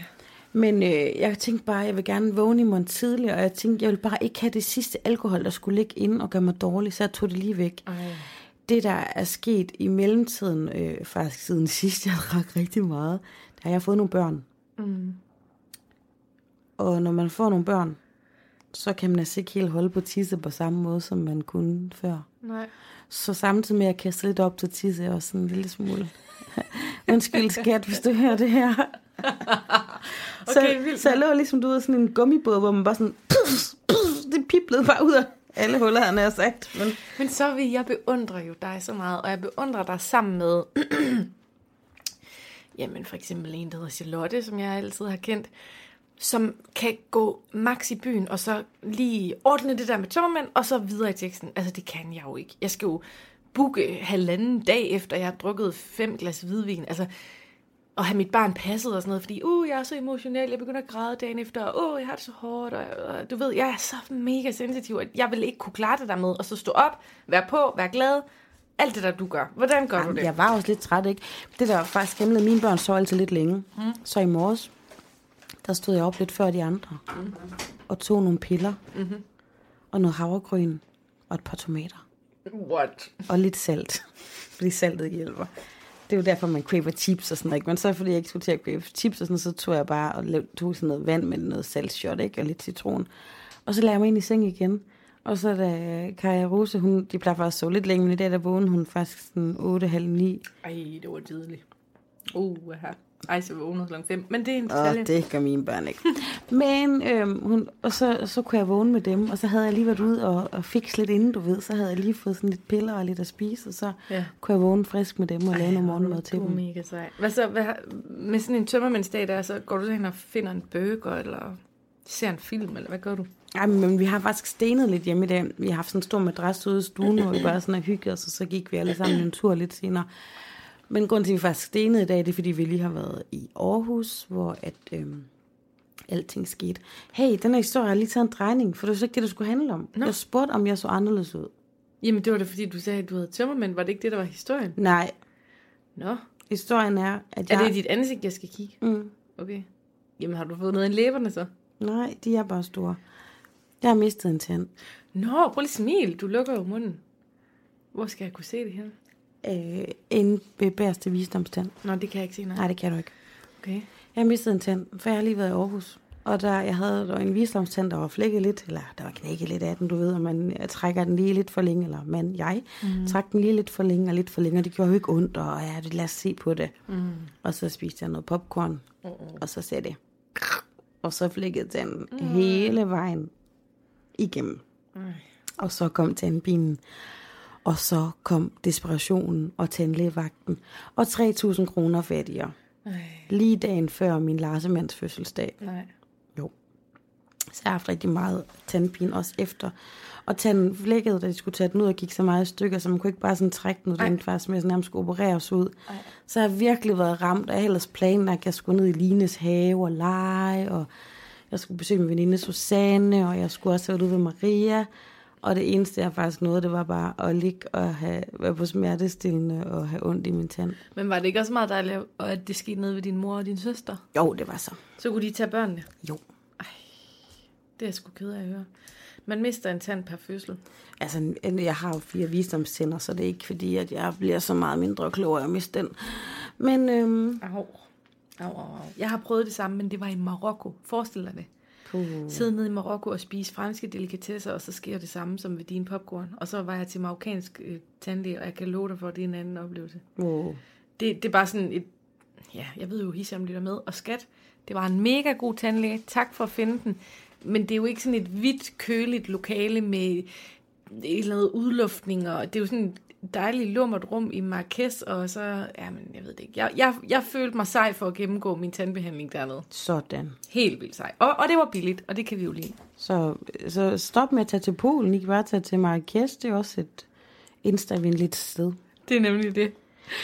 A: Men øh, jeg tænkte bare, at jeg vil gerne vågne i morgen tidligere, og jeg tænkte, jeg vil bare ikke have det sidste alkohol, der skulle ligge inde og gøre mig dårlig, så jeg tog det lige væk.
B: Ej.
A: Det, der er sket i mellemtiden, øh, faktisk siden sidst, jeg drak rigtig meget, der har jeg fået nogle børn.
B: Mm.
A: Og når man får nogle børn, så kan man altså ikke helt holde på tisse på samme måde, som man kunne før.
B: Nej.
A: Så samtidig med, at jeg kaster lidt op til tisse, er også sådan en lille smule... Undskyld skat, hvis du hører det her.
B: Okay,
A: så,
B: vildt.
A: så jeg lå ligesom, du ved, sådan en gummibåd, hvor man bare sådan... Puff, puff, det piblede bare ud af alle huller, han har sagt. Men
B: Men så vil jeg beundre jo dig så meget, og jeg beundrer dig sammen med, jamen for eksempel en, der hedder Charlotte, som jeg altid har kendt, som kan gå max i byen, og så lige ordne det der med tømmermænd, og så videre i teksten. Altså, det kan jeg jo ikke. Jeg skal jo booke halvanden dag efter, jeg har drukket fem glas hvidvin. Altså, og have mit barn passet og sådan noget, fordi, uh, jeg er så emotionel, jeg begynder at græde dagen efter, og uh, jeg har det så hårdt, og, og du ved, jeg er så mega sensitiv, at jeg vil ikke kunne klare det der med, og så stå op, være på, være glad, alt det der, du gør. Hvordan gør du
A: Jamen,
B: det?
A: Jeg var også lidt træt, ikke? Det der var faktisk hemmeligt, mine børn sov altid lidt længe. Mm. Så i morges, der stod jeg op lidt før de andre. Mm. Og tog nogle piller. Mm-hmm. Og noget havregryn. Og et par tomater.
B: What?
A: Og lidt salt. Fordi saltet hjælper. Det er jo derfor, man craver chips og sådan noget. ikke? Men så fordi jeg ikke skulle til at crave chips og sådan så tog jeg bare og lavede, tog sådan noget vand med noget saltshot, ikke? Og lidt citron. Og så lagde jeg mig ind i seng igen. Og så da Kaja Rose, hun, de plejer faktisk at sove lidt længe, men i dag der vågnede hun faktisk sådan 8.30
B: Ej, det var tidligt. Uh, her. Ej, så vågnede klokken 5. Men det er en detalje.
A: det gør mine børn ikke. Men øhm, hun, og så, så kunne jeg vågne med dem, og så havde jeg lige været ude og, og fikse lidt inden, du ved. Så havde jeg lige fået sådan lidt piller og lidt at spise, og så
B: Ja.
A: kunne jeg vågne frisk med dem og lave noget morgenmad til
B: er
A: dem.
B: mega sej. Hvad så, hvad, med sådan en tømmermændsdag der, så går du så hen og finder en burger, eller ser en film, eller hvad gør du?
A: Ej, men vi har faktisk stenet lidt hjemme i dag. Vi har haft sådan en stor madras ude i stuen, hvor vi bare sådan har hygget og så gik vi alle sammen en tur lidt senere. Men grunden til, at vi faktisk stenede i dag, det er, fordi vi lige har været i Aarhus, hvor at, øhm, alting skete. Hey, den her historie har lige taget en drejning, for det var så ikke det, der skulle handle om.
B: Nå.
A: Jeg spurgte, om jeg så anderledes ud.
B: Jamen, det var da fordi, du sagde, at du havde tømmermænd. Var det ikke det, der var historien?
A: Nej,
B: Nå.
A: historien er, at
B: Er
A: jeg...
B: det dit ansigt, jeg skal kigge?
A: Mm,
B: Okay. Jamen, har du fået noget i læberne så?
A: nej, de er bare store. Jeg har mistet en tand.
B: Nå, prøv lige smil. Du lukker jo munden. Hvor skal jeg kunne se det her?
A: Øh, en bærste visdomstand.
B: Nå, det kan jeg ikke se. Nej.
A: Nej, det kan du ikke.
B: Okay.
A: Jeg mistet en tand, for jeg har lige været i Aarhus. Og der, jeg havde der en visdomstand, der var flækket lidt, eller der var knækket lidt af den, du ved, og man jeg trækker den lige lidt for længe, eller man, jeg, mm. trak den lige lidt for længe og lidt for længe, og det gjorde jo ikke ondt, og ja, det- lad os se på det. Mm. Og så spiste jeg noget popcorn,
B: Uh-uh.
A: og så sagde det, og så flækkede den mm. hele vejen igennem.
B: Ej.
A: Og så kom tandpinen, og så kom desperationen og tandlægevagten, og 3.000 kroner fattigere.
B: Ej,
A: Lige dagen før min Larsemands fødselsdag.
B: nej.
A: Jo. Så jeg har haft rigtig meget tandpine også efter. Og tanden flækkede, da de skulle tage den ud og gik så meget i stykker, så man kunne ikke bare sådan trække den ud, den faktisk med sådan nærmest skulle opereres ud.
B: Ej.
A: Så jeg har virkelig været ramt, og jeg ellers planlagt, at jeg skulle ned i Lines have og lege, og jeg skulle besøge min veninde Susanne, og jeg skulle også være ude ved Maria. Og det eneste, jeg faktisk nåede, det var bare at ligge og have, være på smertestillende og have ondt i min tand.
B: Men var det ikke også meget dejligt, at det skete nede ved din mor og din søster?
A: Jo, det var så.
B: Så kunne de tage børnene.
A: Jo.
B: Det er jeg sgu ked af at høre. Man mister en tand per fødsel.
A: Altså, jeg har jo fire visdomstænder, så det er ikke fordi, at jeg bliver så meget mindre klog af at miste den. Men øhm,
B: Au. Au, au, au. Jeg har prøvet det samme, men det var i Marokko. Forestil dig det.
A: Puh,
B: Sidde nede i Marokko og spise franske delikatesser, og så sker det samme som ved din popcorn. Og så var jeg til marokkansk øh, tandlæge, og jeg kan love dig for, at det er en anden oplevelse.
A: wow.
B: Det, det er bare sådan et... Ja, jeg ved jo, Hisham lytter med. Og skat, det var en mega god tandlæge. Tak for at finde den. Men det er jo ikke sådan et hvidt, køligt lokale med et eller andet udluftning. Og det er jo sådan et dejligt lummert rum i Marrakesh. Og så... Ja, men jeg ved det ikke. Jeg, jeg, jeg følte mig sej for at gennemgå min tandbehandling dernede.
A: Sådan.
B: Helt vildt sej. Og, og det var billigt, og det kan vi jo lide.
A: Så, så stop med at tage til Polen. I kan bare tage til Marrakesh. Det er også et instavenligt sted.
B: Det er nemlig det.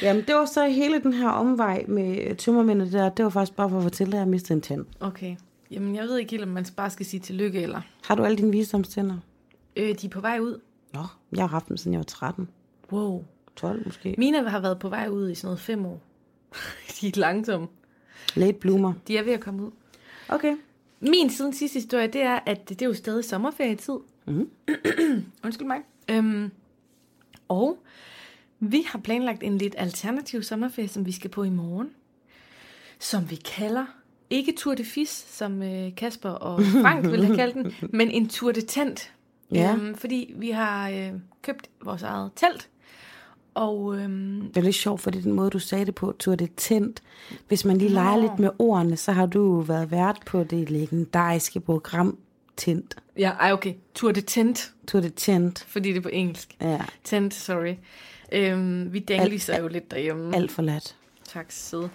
A: Jamen, det var så hele den her omvej med tømmermændene der. Det var faktisk bare for at fortælle dig, at jeg mistede en tand.
B: Okay. Jamen, jeg ved ikke helt, om man bare skal sige tillykke, eller...
A: Har du alle dine visdomstænder?
B: Øh, de er på vej ud.
A: Nå, jeg har haft dem, siden jeg var 13.
B: Wow.
A: 12 måske.
B: Mine har været på vej ud i sådan noget fem år. de er langsomme.
A: Late bloomer.
B: De er ved at komme ud.
A: Okay.
B: Min siden sidste historie, det er, at det er jo stadig sommerferietid.
A: Mhm.
B: Undskyld mig. Øhm, og vi har planlagt en lidt alternativ sommerferie, som vi skal på i morgen. Som vi kalder, ikke Tour de Fis, som øh, Kasper og Frank ville have kaldt den, men en Tour de Tent.
A: Ja.
B: Øhm, fordi vi har øh, købt vores eget telt. Og øhm,
A: Det er lidt sjovt, fordi den måde, du sagde det på, tog det tændt. Hvis man lige leger
B: Nå.
A: lidt med ordene, så har du været vært på det legendariske program Tændt.
B: ja, ej okay, Tour de Tent,
A: Tog det tændt.
B: fordi det er på engelsk.
A: Ja,
B: Tent, sorry. Øhm, vi dangliser jo lidt derhjemme.
A: alt for lat.
B: Tak, søde.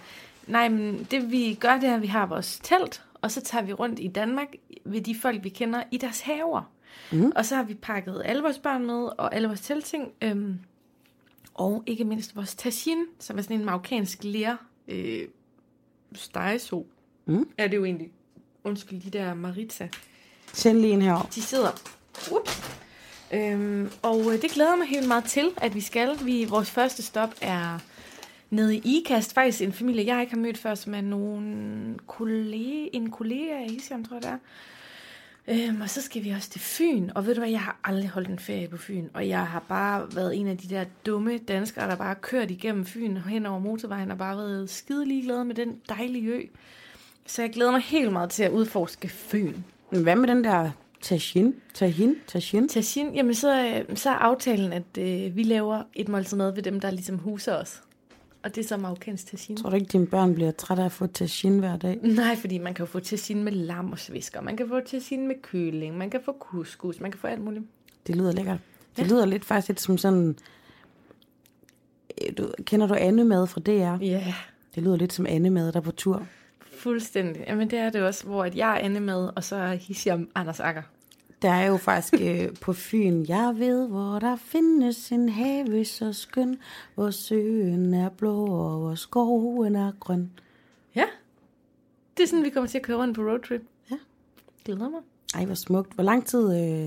B: Nej, men det vi gør, det er, at vi har vores telt, og så tager vi rundt i Danmark ved de folk, vi kender i deres haver. Mm. Og så har vi pakket alle vores børn med, og alle vores teltting, øhm, og ikke mindst vores tagine, som er sådan en marokkansk ler øh, stegeso.
A: Mm.
B: Er det jo egentlig. Undskyld, de der maritza.
A: Send lige en herovre.
B: De sidder. Ups. Øhm, og øh, det glæder mig helt meget til, at vi skal. Vi, vores første stop er nede i IKAST. Faktisk en familie, jeg ikke har mødt før, som er nogen kollega, en kollega af Isiam, tror jeg det er. Øhm, og så skal vi også til Fyn. Og ved du hvad, jeg har aldrig holdt en ferie på Fyn. Og jeg har bare været en af de der dumme danskere, der bare kørt igennem Fyn hen over motorvejen og bare været skide ligeglade med den dejlige ø. Så jeg glæder mig helt meget til at udforske Fyn.
A: Men hvad med den der tajin? Tajin? Tajin?
B: Tashin, jamen så, øh, så er aftalen, at øh, vi laver et måltid mad ved dem, der ligesom huser os. Og det er så marokkansk tashin.
A: Tror du ikke, dine børn bliver trætte af at få tajin hver dag?
B: Nej, fordi man kan få tashin med lam og svisker. Man kan få tashin med køling. Man kan få couscous. Man kan få alt muligt.
A: Det lyder lækkert. Det lyder lidt faktisk lidt som sådan... Øh, Du, kender du Annemad fra DR?
B: Ja, yeah,
A: Det lyder lidt som Annemad, der er på tur.
B: fuldstændig. Jamen det er det også, hvor at jeg er Anne med, og så er Hisham Anders Akker.
A: Der er jo faktisk øh, på Fyn, jeg ved, hvor der findes en have så skøn, hvor søen er blå, og hvor skoven er grøn.
B: Ja, det er sådan, vi kommer til at køre rundt på roadtrip.
A: Ja.
B: Glæder mig.
A: Ej, hvor smukt. Hvor lang tid øh,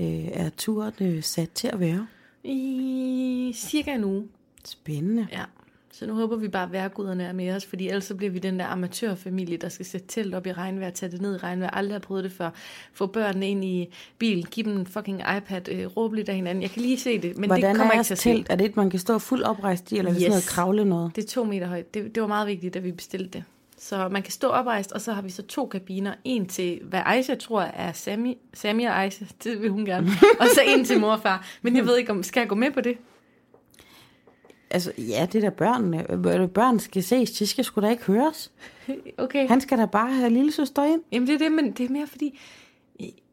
A: øh, er turen øh, sat til at være?
B: I cirka en uge.
A: Spændende.
B: Ja, så nu håber vi bare, at værguderne er med os, fordi ellers så bliver vi den der amatørfamilie, der skal sætte telt op i regnvejr, tage det ned i regnvejr, aldrig har prøvet det før, få børnene ind i bilen, give dem en fucking iPad, øh, råbe lidt af hinanden. Jeg kan lige se det, men
A: Hvordan
B: det kommer
A: er
B: ikke til at
A: telt? Er det et, man kan stå fuldt oprejst i, eller er det
B: Yes.
A: sådan noget kravle noget?
B: Det er to meter højt. Det, det var meget vigtigt, da vi bestilte det. Så man kan stå oprejst, og så har vi så to kabiner. En til, hvad Aisha tror er Sami, Sami og Aisha, det vil hun gerne. og så en til mor og far. Men jeg ved ikke, om skal jeg gå med på det?
A: Altså, ja, det er da børnene. Børn skal ses, de skal sgu da ikke høres.
B: Okay.
A: Han skal da bare have lille søster ind.
B: Jamen det er det, men det er mere fordi,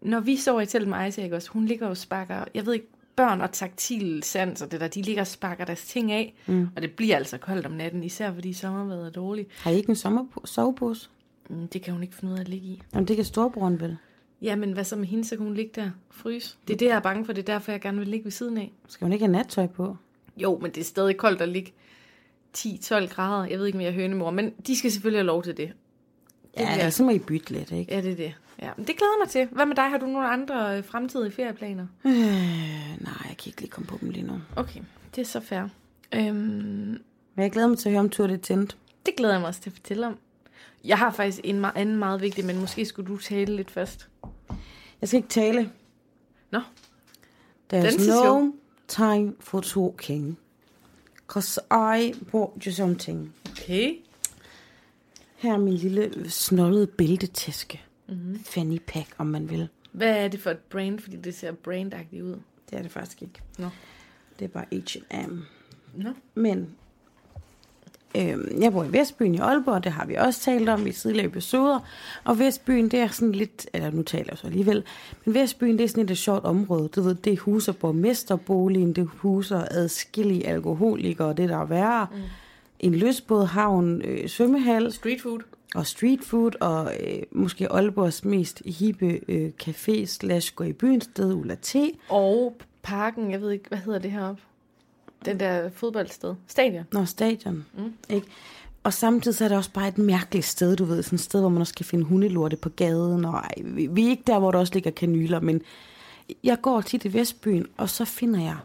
B: når vi sover i telt med ikke også, hun ligger og sparker, jeg ved ikke, børn og taktil sans og det der, de ligger og sparker deres ting af, mm. og det bliver altså koldt om natten, især fordi sommervejret er dårligt.
A: Har I ikke en sommer sovepose?
B: Mm, Det kan hun ikke finde ud af at ligge i.
A: Jamen, det kan storebroren vel.
B: Jamen, hvad så med hende, så kan hun ligge der og fryse. Det er det, jeg er bange for. Det er derfor, jeg gerne vil ligge ved siden af.
A: Skal hun ikke have nattøj på?
B: Jo, men det er stadig koldt at ligge 10-12 grader. Jeg ved ikke, om jeg er hønemor, men de skal selvfølgelig have lov til det.
A: Ja,
B: bliver-
A: ellers må I bytte lidt, ikke?
B: Ja, det er det. Ja, men det glæder mig til. Hvad med dig? Har du nogle andre øh, fremtidige ferieplaner?
A: Øh, nej, jeg kan ikke lige komme på dem lige nu.
B: Okay, det er så fair. Øhm,
A: Men jeg glæder mig til at høre om Tour de Tent.
B: det glæder jeg mig også til at fortælle om. Jeg har faktisk en me- anden meget vigtig, men måske skulle du tale lidt først.
A: Jeg skal ikke tale.
B: Nå,
A: There's no time for talking. Cause I bought you something.
B: okay.
A: Her er min lille snollede bæltetaske.
B: Mhm.
A: Mm-hmm. Fanny pack, om man vil.
B: Hvad er det for et brand? Fordi det ser brandagtigt ud.
A: Det er det faktisk ikke.
B: Nå.
A: Det er bare H&M.
B: Nå.
A: Men øhm, jeg bor i Vestbyen i Aalborg, det har vi også talt om i tidligere episoder. Og Vestbyen, det er sådan lidt, eller nu taler jeg så alligevel, men Vestbyen, det er sådan et lidt sjovt område. Du ved, det huser borgmesterboligen, det huser adskillige alkoholikere, det der er værre. Mm. En løsbådhavn, øh, svømmehal
B: Street food.
A: og street food, og øh, måske Aalborgs mest hippe øh, café slash gå i byen sted, Ulla T.
B: Og parken, jeg ved ikke, hvad hedder det heroppe? Den der fodboldsted. Stadion.
A: Nå, stadion. Mm. Ikke? Og samtidig så er det også bare et mærkeligt sted, du ved. Sådan et sted, hvor man også kan finde hundelorte på gaden. Og ej, vi, vi er ikke der, hvor der også ligger kanyler, men jeg går tit i Vestbyen, og så finder jeg,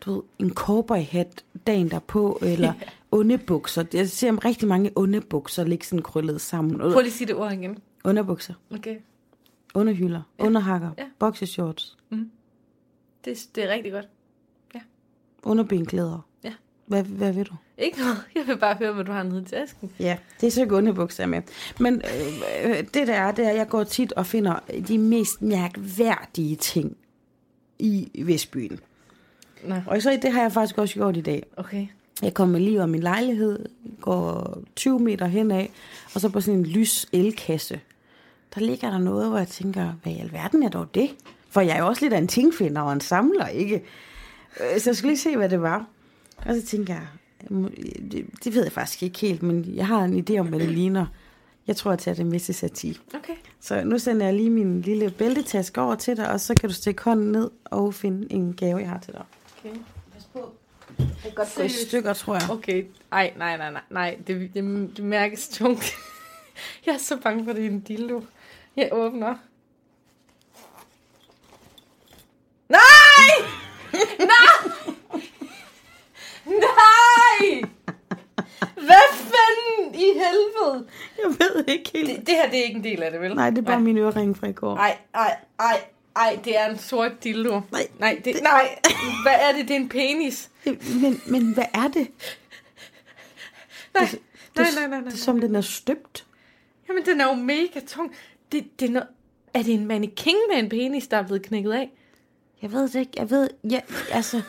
A: du ved, en cowboyhat dagen derpå, eller underbukser. Jeg ser rigtig mange underbukser ligge sådan krøllet sammen.
B: Prøv lige at sige det ord igen.
A: Underbukser,
B: Okay.
A: underhylder, ja. underhakker,
B: Ja.
A: boxershorts,
B: Det, det er rigtig godt.
A: Underbenklæder.
B: Ja.
A: Hvad, hvad vil du?
B: Ikke noget. Jeg vil bare høre, hvad du har nede i tasken.
A: Ja, det er så ikke underbukser med. Men øh, øh, det der er, det er, at jeg går tit og finder de mest mærkværdige ting i Vestbyen.
B: Nå,
A: Og så det har jeg faktisk også gjort i dag.
B: okay.
A: Jeg kommer lige om min lejlighed, går 20 meter henad, og så på sådan en lys elkasse. Der ligger der noget, hvor jeg tænker, hvad i alverden er dog det? For jeg er jo også lidt af en tingfinder og en samler, ikke? Øh, Så jeg skulle lige se, hvad det var. Og så tænker jeg, det, det ved jeg faktisk ikke helt, men jeg har en idé om, hvad det ligner. Jeg tror, jeg tager det med til sati.
B: Okay.
A: Så nu sender jeg lige min lille bæltetaske over til dig, og så kan du stikke hånden ned og finde en gave, jeg har til dig.
B: okay.
A: Pas på. Det er godt gå i stykker, tror jeg.
B: Okay. Ej, nej, nej, nej, nej. Det, det, det mærkes tungt. jeg er så bange for, det er en dildo. Jeg åbner. Nej! Nej! Nej! Hvad fanden i helvede?
A: Jeg ved ikke helt.
B: Det, det her, det er ikke en del af det, vel?
A: Nej, det er bare min ørering fra i går.
B: Ej, ej, ej, ej, det er en sort dildo.
A: Nej,
B: nej, det, nej. Hvad er det? Det er en penis.
A: Men, men hvad er det?
B: Nej,
A: Det,
B: nej, nej, nej, nej.
A: Det er som, den er støbt.
B: Jamen, den er jo mega tung. Det, det er, no... er det en mannequin med en penis, der er blevet knækket af?
A: Jeg ved det ikke. Jeg ved, ja, altså,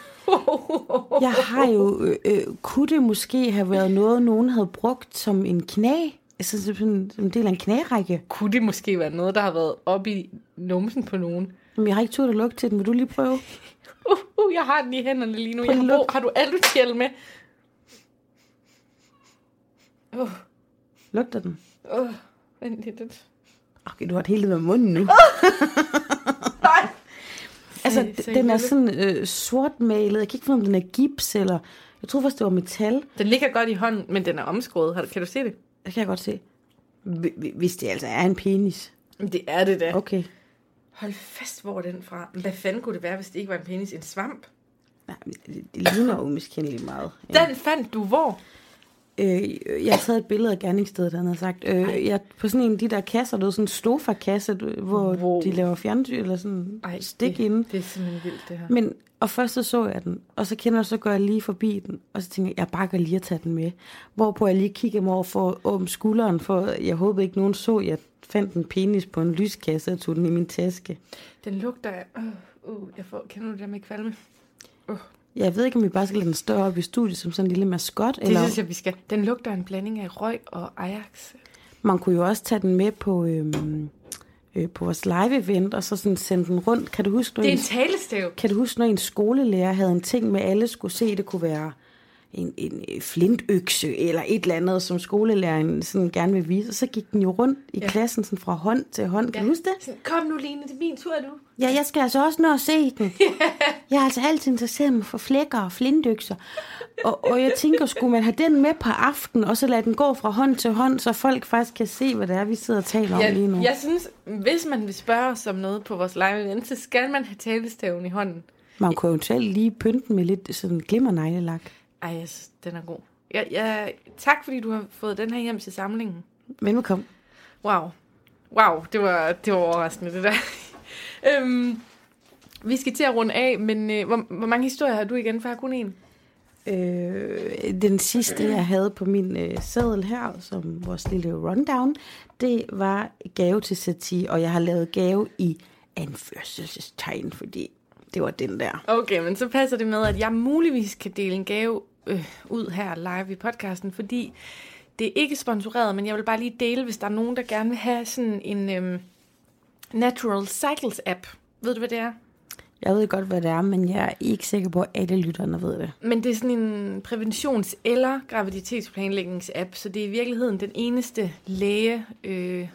A: jeg har jo, øh, øh, kunne det måske have været noget, nogen havde brugt som en knæ? Altså som en, som en del af en knærække.
B: Kunne det måske være noget, der har været oppe i numsen på nogen?
A: Men jeg har ikke turt at lukke til den. Vil du lige prøve?
B: Uh, uh, jeg har den i hænderne lige nu.
A: Prøv
B: Jeg har, brug, har du alutjel med? Uh,
A: Lugter den?
B: uh, vent lidt.
A: Okay, du har et hele med munden nu.
B: Nej.
A: Altså,
B: Ej,
A: d- den er
B: seriøst?
A: sådan øh, sortmalet. Jeg kan ikke finde, om den er gips, eller... Jeg troede faktisk, det var metal.
B: Den ligger godt i hånden, men den er omskåret. Har du- Kan du se det?
A: Det kan jeg godt se. Hvi- hvi- Hvis det altså er en penis.
B: Men det er det da.
A: Okay.
B: Hold fast, hvor er den fra? Hvad fanden kunne det være, hvis det ikke var en penis? En svamp?
A: Nej, det, det ligner jo miskendeligt meget. Ja.
B: Den fandt du hvor?
A: Øh, jeg har taget et billede af gerningsstedet, han har sagt. Øh, jeg, på sådan en af de der kasser, der er sådan en stofa-kasse, du- hvor
B: Wow.
A: de laver fjernsyn, eller sådan
B: Ej,
A: stik
B: det,
A: inde.
B: det er simpelthen vildt, det her.
A: Men, og først så så jeg den, og så kender jeg, så går jeg lige forbi den, og så tænker jeg, jeg bakker lige at tage den med. Hvorpå jeg lige kigger mig over for åbne skulderen, for jeg håbede ikke, nogen så, jeg fandt en penis på en lyskasse og tog den i min taske.
B: Den lugter af... Uh, uh, jeg får, kender du det der med kvalme? Uh,
A: Jeg ved ikke, om vi bare skal lade den stå op i studiet som sådan en lille maskot,
B: det
A: eller
B: synes jeg, vi skal. Den lugter en blanding af røg og Ajax.
A: man kunne jo også tage den med på, øhm, øh, på vores live-event, og så sådan sende den rundt. Kan du huske, når
B: Det er
A: en,
B: en talestav.
A: kan du huske, når en skolelærer havde en ting med, alle skulle se, det kunne være en, en øh, flintøkse eller et eller andet, som skolelæreren sådan gerne vil vise. Og så gik den jo rundt i ja. klassen sådan fra hånd til hånd. Kan ja. du huske det?
B: Kom nu, Line, det er min tur nu.
A: Ja, jeg skal altså også nå at se den. Jeg har altså altid interesseret mig for flækker og flintøkser. Og, og jeg tænker, skulle man have den med på aften, og så lade den gå fra hånd til hånd, så folk faktisk kan se, hvad det er, vi sidder og taler om
B: Jeg,
A: lige nu.
B: jeg synes, hvis man vil spørge os om noget på vores live så skal man have talestaven i hånden.
A: Man kunne eventuelt lige pynte den med lidt sådan glimmerneglelak.
B: Ej, synes, den er god. Jeg, jeg, tak, fordi du har fået den her hjem til samlingen.
A: Velkommen.
B: Wow. Wow, det var, det var overraskende, det der. øhm, vi skal til at runde af, men øh, hvor, hvor mange historier har du igen? For jeg har kun en.
A: Øh, den sidste, jeg havde på min øh, seddel her, som vores lille rundown, det var gave til Sati, og jeg har lavet gave i anførselstegn, fordi det var den der.
B: Okay, men så passer det med, at jeg muligvis kan dele en gave øh, ud her live i podcasten, fordi det er ikke sponsoreret, men jeg vil bare lige dele, hvis der er nogen, der gerne vil have sådan en øhm, Natural Cycles app. Ved du, hvad det er?
A: Jeg ved godt, hvad det er, men jeg er ikke sikker på, at alle lytterne ved det.
B: Men det er sådan en præventions- eller graviditetsplanlægnings-app, så det er i virkeligheden den eneste læge øh,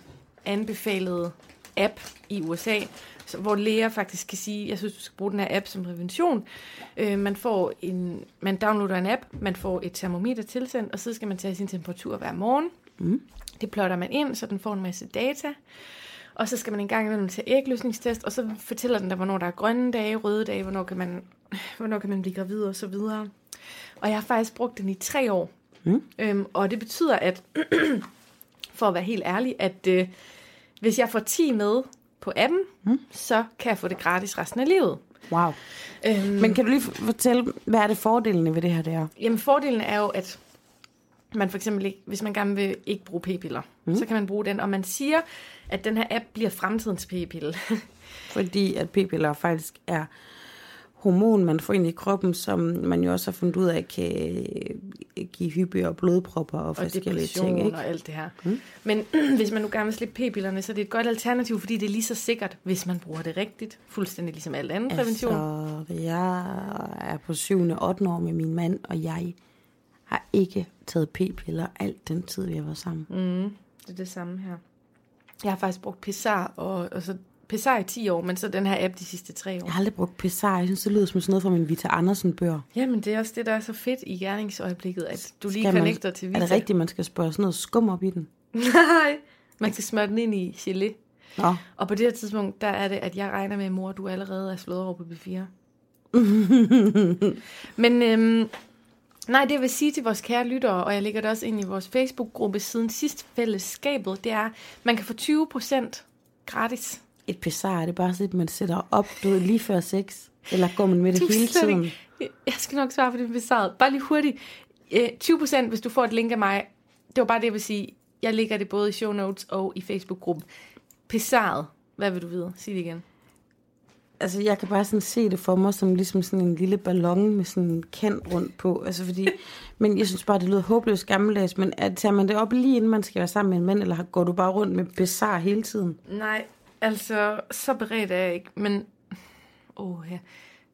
B: anbefalede app i USA, hvor læger faktisk kan sige, jeg synes, du skal bruge den her app som prævention. Øh, man, får en, man downloader en app, man får et termometer tilsendt, og så skal man tage sin temperatur hver morgen.
A: Mm.
B: Det plotter man ind, så den får en masse data. Og så skal man en gang imellem tage ægløsningstest, og så fortæller den dig, hvornår der er grønne dage, røde dage, hvornår kan man, hvornår kan man blive gravid og så videre. Og jeg har faktisk brugt den i tre år.
A: Mm.
B: Øhm, og det betyder, at for at være helt ærlig, at øh, hvis jeg får 10 med på appen,
A: Mm.
B: så kan jeg få det gratis resten af livet.
A: Wow.
B: Øhm,
A: Men kan du lige fortælle, hvad er det fordelene ved det her, det er?
B: Jamen fordelen er jo, at man for eksempel ikke, hvis man gerne vil ikke bruge p-piller, mm. så kan man bruge den, og man siger, at den her app bliver fremtidens p-pille.
A: Fordi at p-piller faktisk er hormon, man får ind i kroppen, som man jo også har fundet ud af, kan øh, give hyppigere blodpropper og
B: og
A: forskellige ting. Ikke?
B: og alt det her. Mm. Men hvis man nu gerne vil slippe p-pillerne, så er det et godt alternativ, fordi det er lige så sikkert, hvis man bruger det rigtigt. Fuldstændig ligesom alt prævention.
A: Altså, jeg er på 7. og 8. år med min mand, og jeg har ikke taget p-piller alt den tid, vi har været sammen.
B: Mm, det er det samme her. Jeg har faktisk brugt Pessar, og, og så Pessar i 10 år, men så den her app de sidste tre år.
A: Jeg har aldrig brugt Pessar. Jeg synes, det lyder som sådan noget fra min Vita Andersen-bør.
B: Jamen, det er også det, der er så fedt i gerningsøjeblikket, at du lige
A: Skal man-
B: connecter til Vita.
A: Er det rigtigt, man skal spørge sådan noget skum op i den?
B: Nej, man skal smøre den ind i gelé.
A: Nå,
B: Og på det her tidspunkt, der er det, at jeg regner med, mor, du allerede er slået over på B4. Men øhm, nej, det jeg vil sige til vores kære lyttere, og jeg lægger det også ind i vores Facebook-gruppe siden sidst fællesskabet, det er, man kan få 20% gratis.
A: Et Pessar, er det bare sådan, at man sætter op, du ved, lige før sex? Eller går man med det
B: Du
A: hele tiden?
B: ikke- Jeg skal nok svare på det besvaret. Bare lige hurtigt. Øh, 20% hvis du får et link af mig. Det var bare det, jeg vil sige. Jeg lægger det både i show notes og i Facebook-gruppen. Pessaret. Hvad vil du vide? Sig det igen.
A: Altså, jeg kan bare sådan se det for mig som ligesom sådan en lille ballon med sådan en kant rundt på. Altså, fordi... Men jeg synes bare, det lyder håbløst gammeldags. Men at, tager man det op lige inden man skal være sammen med en mand, eller går du bare rundt med Pessar hele tiden?
B: Nej, altså, så beredt er jeg ikke. Men, åh ja.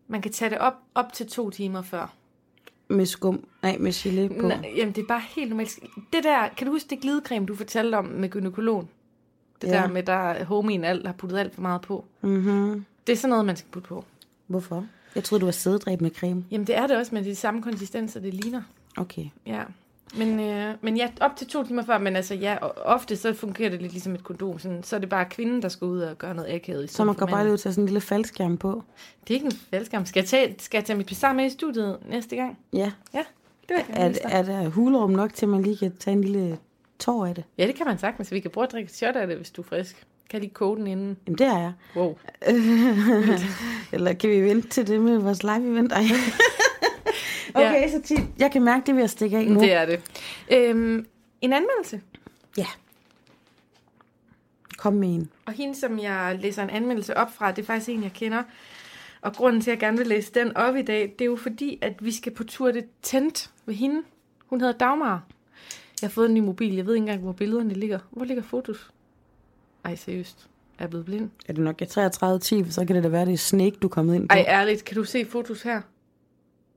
B: Man kan tage det op, op til to timer før.
A: Med skum? Nej, med gelé på.
B: Nej, jamen, det er bare helt normalt. Det der, kan du huske det glidecreme, du fortalte om med gynekologen? Det
A: Ja.
B: der med, der homien alt har puttet alt for meget på.
A: Mm-hmm.
B: Det er sådan noget, man skal putte på.
A: Hvorfor? Jeg troede, du var sædedræbende creme.
B: Jamen, det er det også, men det er de samme konsistenser, det ligner.
A: Okay.
B: Ja. Men, øh, men ja, op til to timer før, men altså ja, ofte så fungerer det lidt ligesom et kondom. Sådan, så er det bare kvinden, der skal ud og gøre noget akavet.
A: Så man kan bare lige ud og tage sådan en lille faldskærm på.
B: Det er ikke en fældskam. Skal jeg tage, skal jeg tage mit pizza med i studiet næste gang?
A: Ja.
B: Ja, det vil jeg
A: Er, er der hulrum nok til, at man lige kan tage en lille tår af det?
B: Ja, det kan man sagtens. Vi kan prøve at drikke et shot af det, hvis du er frisk. Kan jeg lige koge den inden?
A: Jamen, det er jeg.
B: Wow.
A: Eller kan vi vente til det med vores live-event? Ej. okay, så tit. Jeg kan mærke, det vil jeg stikke af nu.
B: Det er det. Øhm, en anmeldelse.
A: Ja. Kom med en.
B: Og hende, som jeg læser en anmeldelse op fra, det er faktisk en, jeg kender. Og grunden til, at jeg gerne vil læse den op i dag, det er jo fordi, at vi skal på tur det tent ved hende. Hun hedder Dagmar. Jeg har fået en ny mobil. Jeg ved ikke engang, hvor billederne ligger. Hvor ligger fotos? Ej, seriøst. Er jeg blevet blind?
A: Er det nok jeg 33 10, så kan det da være, det er Snake, du er kommet ind på.
B: Ej, ærligt. Kan du se fotos her?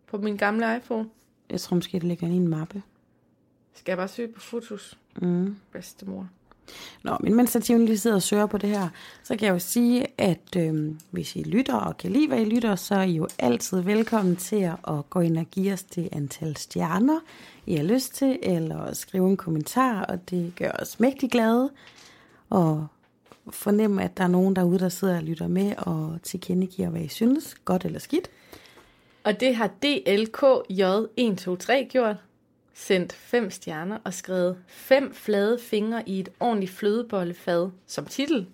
B: På min gamle iPhone?
A: Jeg tror måske, det ligger i en mappe.
B: Skal jeg bare søge på fotos?
A: Mm.
B: Bedstemor.
A: Nå, men mens Tivoli lige sidder og søger på det her, så kan jeg jo sige, at øh, hvis I lytter og kan lide, hvad I lytter, så er I jo altid velkommen til at gå ind og give os det antal stjerner, I har lyst til, eller skrive en kommentar, og det gør os mægtig glade. Og fornemme, at der er nogen derude, der sidder og lytter med og tilkendegiver, hvad I synes, godt eller skidt.
B: Og det har DLKJ123 gjort. Sendt fem stjerner og skrevet fem flade fingre i et ordentligt flødebollefad som titel.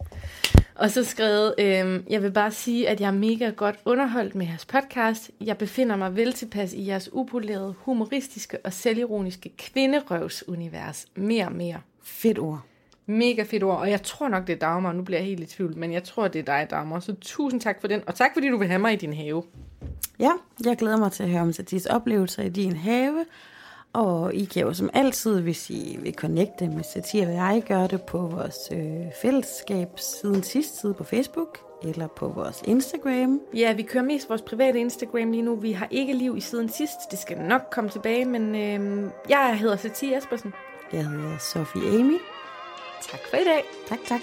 B: Og så skrevet, øh, jeg vil bare sige, at jeg er mega godt underholdt med jeres podcast. Jeg befinder mig vel tilpas i jeres upolerede, humoristiske og selvironiske kvinderøvsunivers. Mere og mere.
A: Fedt ord.
B: Mega fedt ord, og jeg tror nok, det er Dagmar. Nu bliver jeg helt i tvivl, men jeg tror, det er dig, Dagmar. Så tusind tak for den, og tak fordi du vil have mig i din have.
A: Ja, jeg glæder mig til at høre om Satis oplevelser i din have. Og I kan jo som altid, hvis I vil connecte med Satir og jeg, gør det på vores øh, fællesskab siden sidste tid på Facebook eller på vores Instagram.
B: Ja, vi kører mest vores private Instagram lige nu. Vi har ikke liv i siden sidst. Det skal nok komme tilbage, men øh, jeg hedder Satir Espersen.
A: Jeg hedder Sofie Amy.
B: Tak for i dag.
A: Tak, tak.